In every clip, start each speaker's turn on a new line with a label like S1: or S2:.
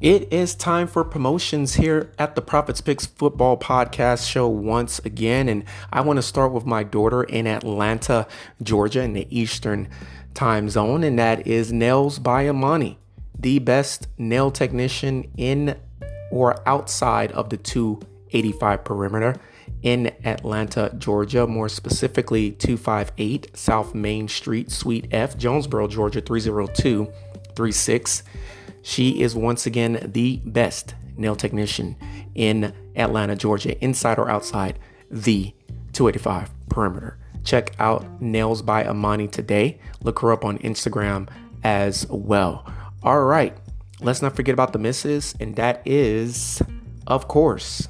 S1: It is time for promotions here at the Prophets Picks Football Podcast Show once again. And I want to start with my daughter in Atlanta, Georgia, in the Eastern time zone, and that is Nails by Amani, the best nail technician in or outside of the 285 perimeter in Atlanta, Georgia, more specifically 258 South Main Street, Suite F, Jonesboro, Georgia 30236. She is once again the best nail technician in Atlanta, Georgia, inside or outside the 285 perimeter. Check out Nails by Amani today. Look her up on Instagram as well. All right, let's not forget about the misses, and that is, of course,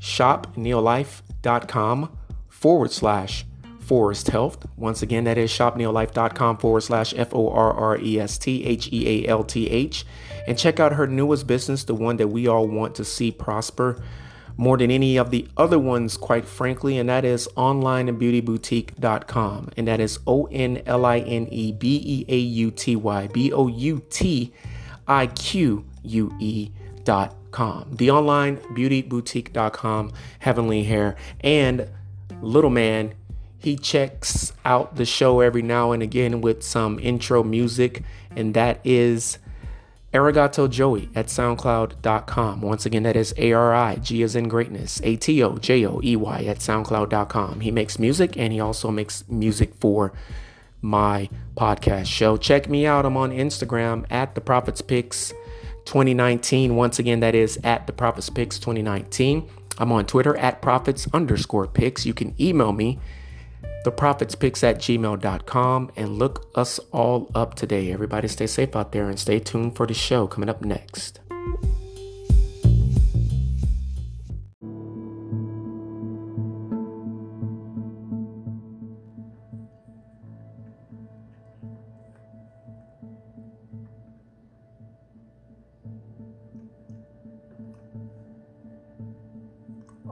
S1: shopneolife.com forward slash Forrest Health. Once again, that is shopneolife.com forward slash F O R R E S T H E A L T H and check out her newest business, the one that we all want to see prosper more than any of the other ones, quite frankly, and that is onlineandbeautyboutique.com. And that is O N L I N E B E A U T Y B O U T I Q U E.com. The online beauty boutique.com, Heavenly Hair, and Little Man. He checks out the show every now and again with some intro music, and that is Arigato Joey at SoundCloud.com. Once again, that is A R I G as in greatness, A T O J O E Y at SoundCloud.com. He makes music and he also makes music for my podcast show. Check me out. I'm on Instagram at the Prophets Picks 2019. Once again, that is at the Prophets Picks 2019. I'm on Twitter at Prophets underscore Picks. You can email me theprophetspicks at gmail.com and look us all up today. Everybody stay safe out there and stay tuned for the show coming up next.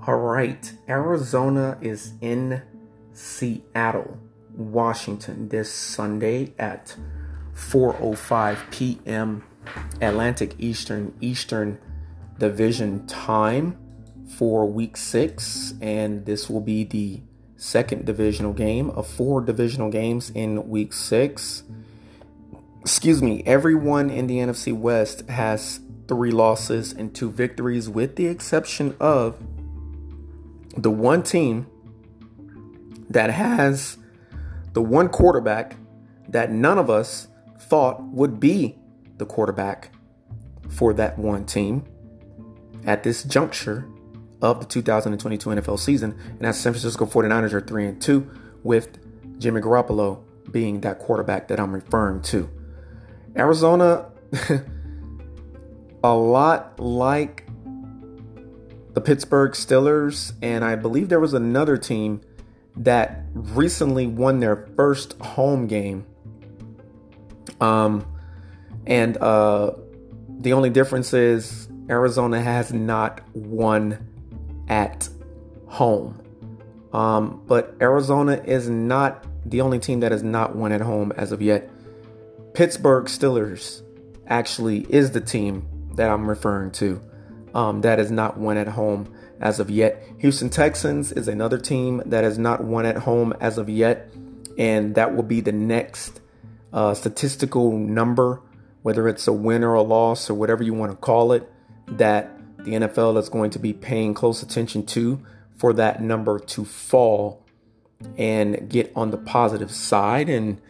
S1: All right, Arizona is in Seattle, Washington this Sunday at 4:05 p.m. Atlantic Eastern Eastern Division time for week 6 and this will be the second divisional game of four divisional games in week 6. Excuse me, everyone in the NFC West has 3 losses and 2 victories with the exception of the one team that has the one quarterback that none of us thought would be the quarterback for that one team at this juncture of the 2022 NFL season. And that's San Francisco 49ers are 3 and 2 with Jimmy Garoppolo being that quarterback that I'm referring to. Arizona a lot like the Pittsburgh Steelers and I believe there was another team that recently won their first home game. Um, and uh, the only difference is Arizona has not won at home. Um, but Arizona is not the only team that has not won at home as of yet. Pittsburgh Steelers actually is the team that I'm referring to um, that has not won at home as of yet. Houston Texans is another team that has not won at home as of yet, and that will be the next uh, statistical number, whether it's a win or a loss or whatever you want to call it, that the NFL is going to be paying close attention to for that number to fall and get on the positive side. And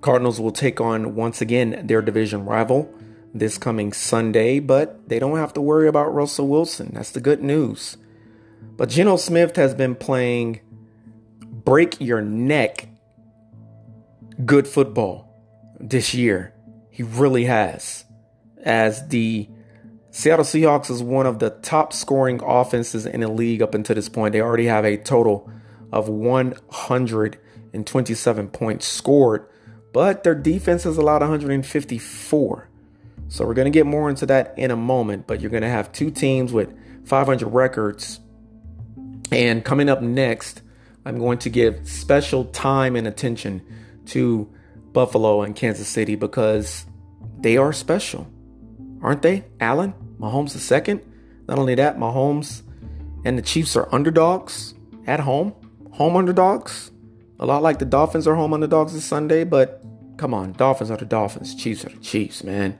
S1: Cardinals will take on once again their division rival this coming Sunday, but they don't have to worry about Russell Wilson. That's the good news. But Geno Smith has been playing break your neck good football this year. He really has. As the Seattle Seahawks is one of the top scoring offenses in the league up until this point. They already have a total of 127 points scored, but their defense has allowed 154. So we're going to get more into that in a moment, but you're going to have two teams with 500 records. And coming up next, I'm going to give special time and attention to Buffalo and Kansas City because they are special, aren't they, Alan? Mahomes is second. Not only that, Mahomes and the Chiefs are underdogs at home, home underdogs. A lot like the Dolphins are home underdogs this Sunday, but come on, Dolphins are the Dolphins, Chiefs are the Chiefs, man.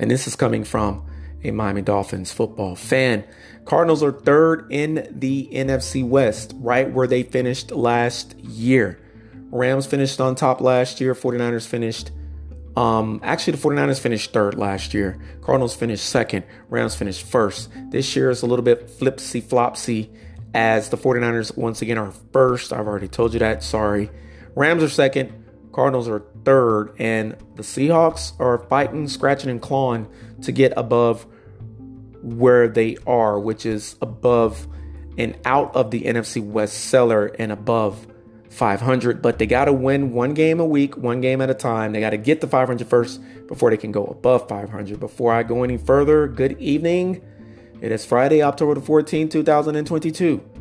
S1: And this is coming from a Miami Dolphins football fan. Cardinals are third in the NFC West, right where they finished last year. Rams finished on top last year, 49ers finished um, actually, the 49ers finished third last year. Cardinals finished second. Rams finished first. This year is a little bit flipsy flopsy as the 49ers once again are first. I've already told you that. Sorry. Rams are second. Cardinals are third. And the Seahawks are fighting, scratching, and clawing to get above where they are, which is above and out of the NFC West cellar and above 500, but they got to win one game a week, one game at a time. They got to get the 500 first before they can go above 500. Before I go any further, good evening. It is Friday, October the 14th, 2022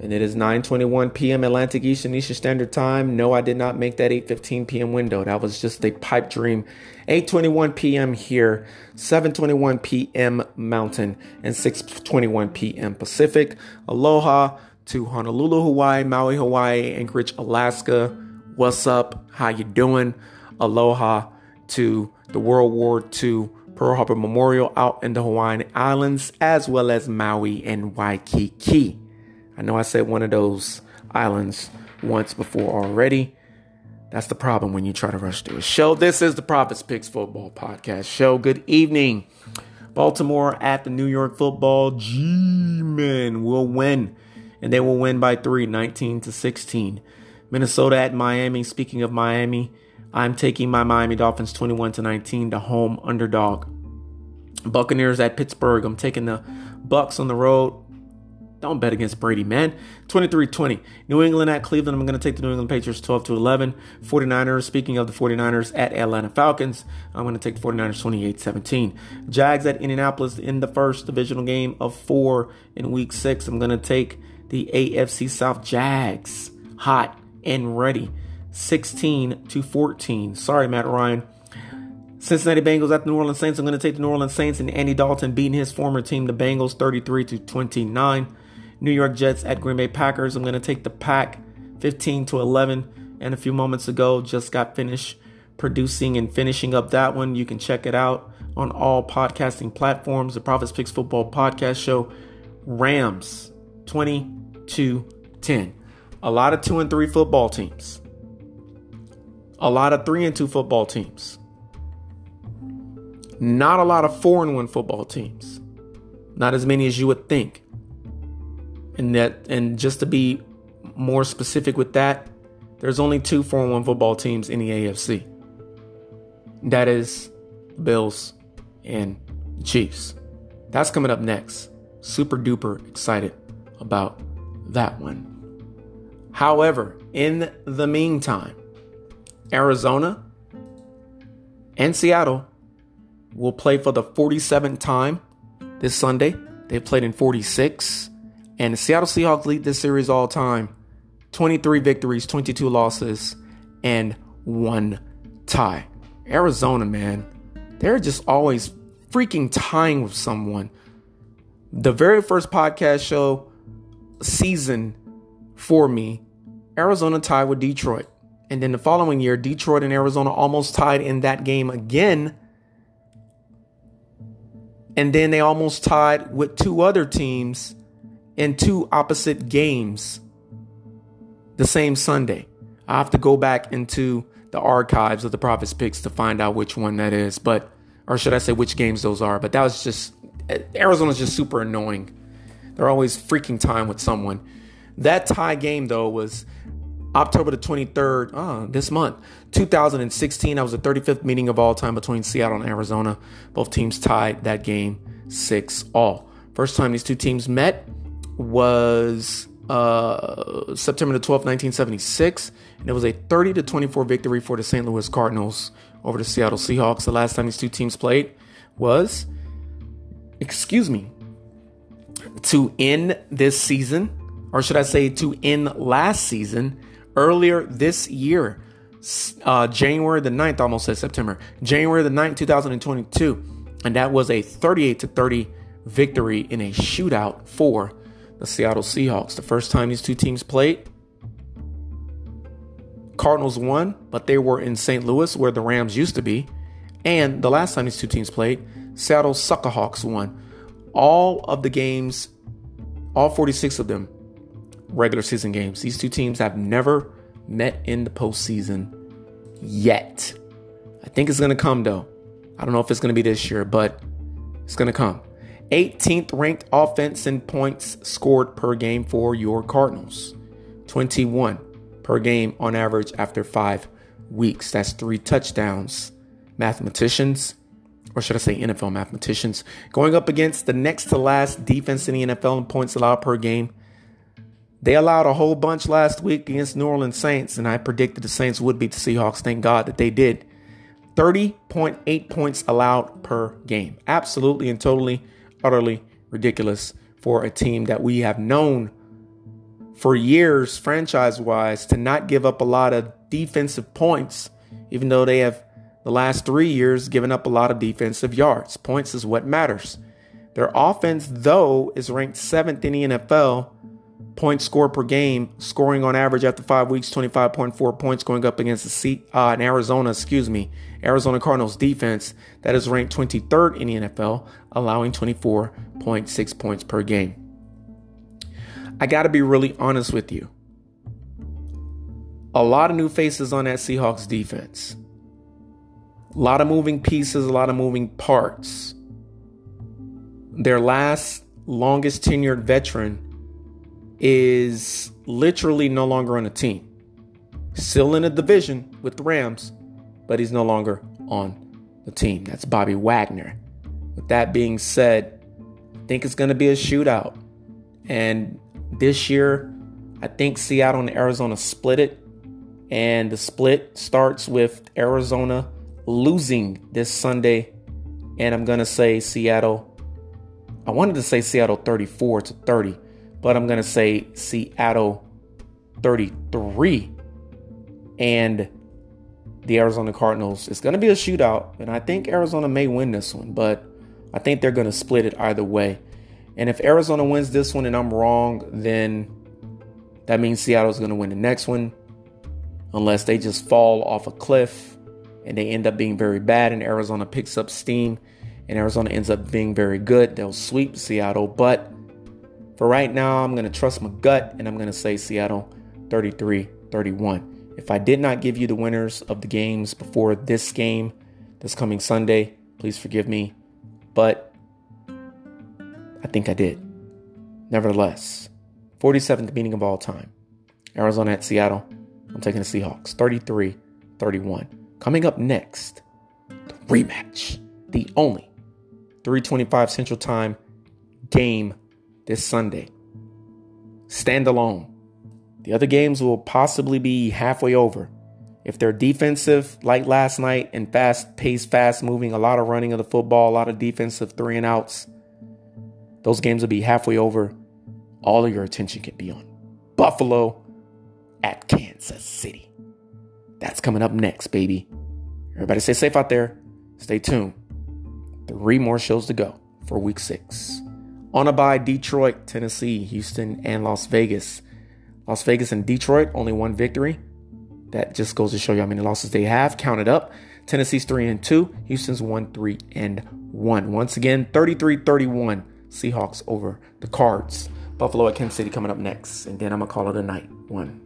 S1: and it is 9:21 p.m. Atlantic Eastern Eastern Standard Time. No, I did not make that 8:15 p.m. window. That was just a pipe dream. 8:21 p.m. here, 7:21 p.m. Mountain, and 6:21 p.m. Pacific. Aloha to Honolulu, Hawaii, Maui, Hawaii, Anchorage, Alaska. What's up? How you doing? Aloha to the World War II Pearl Harbor Memorial out in the Hawaiian Islands, as well as Maui and Waikiki. I know I said one of those islands once before already. That's the problem when you try to rush through a show. This is the Prophets Picks Football Podcast Show. Good evening. Baltimore at the New York football G-Men will win, and they will win by three, 19 to 16. Minnesota at Miami. Speaking of Miami, I'm taking my Miami Dolphins 21 to 19, the home underdog. Buccaneers at Pittsburgh. I'm taking the Bucks on the road don't bet against Brady, man. 23-20. New England at Cleveland. I'm going to take the New England Patriots 12 to 11. 49ers, speaking of the 49ers at Atlanta Falcons, I'm going to take the 49ers 28-17. Jags at Indianapolis in the first divisional game of 4 in week 6. I'm going to take the AFC South Jags hot and ready. 16 to 14. Sorry, Matt Ryan. Cincinnati Bengals at the New Orleans Saints. I'm going to take the New Orleans Saints and Andy Dalton beating his former team, the Bengals, 33 to 29. New York Jets at Green Bay Packers. I'm going to take the pack 15 to 11. And a few moments ago, just got finished producing and finishing up that one. You can check it out on all podcasting platforms. The Prophets Picks Football Podcast Show. Rams 22 10. A lot of 2 and 3 football teams. A lot of 3 and 2 football teams. Not a lot of 4 and 1 football teams. Not as many as you would think. And that and just to be more specific with that, there's only two 4-1 football teams in the AFC. That is the Bills and Chiefs. That's coming up next. Super duper excited about that one. However, in the meantime, Arizona and Seattle will play for the 47th time this Sunday. They've played in 46. And the Seattle Seahawks lead this series all time 23 victories, 22 losses, and one tie. Arizona, man, they're just always freaking tying with someone. The very first podcast show season for me, Arizona tied with Detroit. And then the following year, Detroit and Arizona almost tied in that game again. And then they almost tied with two other teams in two opposite games the same Sunday. I have to go back into the archives of the Prophets picks to find out which one that is, but or should I say which games those are? But that was just Arizona's just super annoying. They're always freaking time with someone. That tie game though was October the 23rd, oh, uh, this month, 2016. That was the 35th meeting of all time between Seattle and Arizona. Both teams tied that game 6 all. First time these two teams met was uh, September the 12th, 1976, and it was a 30 to 24 victory for the St. Louis Cardinals over the Seattle Seahawks. The last time these two teams played was, excuse me, to end this season, or should I say to end last season, earlier this year, uh, January the 9th, almost said September, January the 9th, 2022, and that was a 38 to 30 victory in a shootout for the Seattle Seahawks. The first time these two teams played, Cardinals won, but they were in St. Louis where the Rams used to be. And the last time these two teams played, Seattle Suckerhawks won. All of the games, all 46 of them, regular season games. These two teams have never met in the postseason yet. I think it's going to come though. I don't know if it's going to be this year, but it's going to come. 18th ranked offense in points scored per game for your Cardinals. 21 per game on average after five weeks. That's three touchdowns. Mathematicians, or should I say NFL mathematicians, going up against the next to last defense in the NFL in points allowed per game. They allowed a whole bunch last week against New Orleans Saints, and I predicted the Saints would beat the Seahawks. Thank God that they did. 30.8 points allowed per game. Absolutely and totally, utterly ridiculous for a team that we have known for years, franchise wise, to not give up a lot of defensive points, even though they have the last three years given up a lot of defensive yards. Points is what matters. Their offense, though, is ranked seventh in the NFL points scored per game, scoring on average after five weeks, 25.4 points going up against the seat, uh, in Arizona, excuse me, Arizona Cardinals defense that is ranked 23rd in the NFL, allowing 24.6 points per game. I got to be really honest with you. A lot of new faces on that Seahawks defense. A lot of moving pieces, a lot of moving parts. Their last longest tenured veteran is literally no longer on the team. Still in a division with the Rams, but he's no longer on the team. That's Bobby Wagner. With that being said, I think it's going to be a shootout. And this year, I think Seattle and Arizona split it. And the split starts with Arizona losing this Sunday. And I'm going to say Seattle. I wanted to say Seattle 34 to 30 but I'm going to say Seattle 33 and the Arizona Cardinals. It's going to be a shootout, and I think Arizona may win this one, but I think they're going to split it either way. And if Arizona wins this one and I'm wrong, then that means Seattle's going to win the next one, unless they just fall off a cliff and they end up being very bad, and Arizona picks up steam and Arizona ends up being very good. They'll sweep Seattle, but for right now, I'm going to trust my gut and I'm going to say Seattle 33 31. If I did not give you the winners of the games before this game this coming Sunday, please forgive me. But I think I did. Nevertheless, 47th meeting of all time. Arizona at Seattle. I'm taking the Seahawks 33 31. Coming up next, the rematch. The only 325 Central Time game this Sunday. Stand alone. The other games will possibly be halfway over. If they're defensive like last night and fast paced, fast moving, a lot of running of the football, a lot of defensive three and outs, those games will be halfway over. All of your attention can be on Buffalo at Kansas City. That's coming up next, baby. Everybody stay safe out there. Stay tuned. Three more shows to go for week six. On a bye, Detroit, Tennessee, Houston, and Las Vegas. Las Vegas and Detroit, only one victory. That just goes to show you how many losses they have. Counted up. Tennessee's 3 and 2, Houston's 1 3 and 1. Once again, 33 31. Seahawks over the Cards. Buffalo at Kansas City coming up next. And then I'm going to call it a night. One.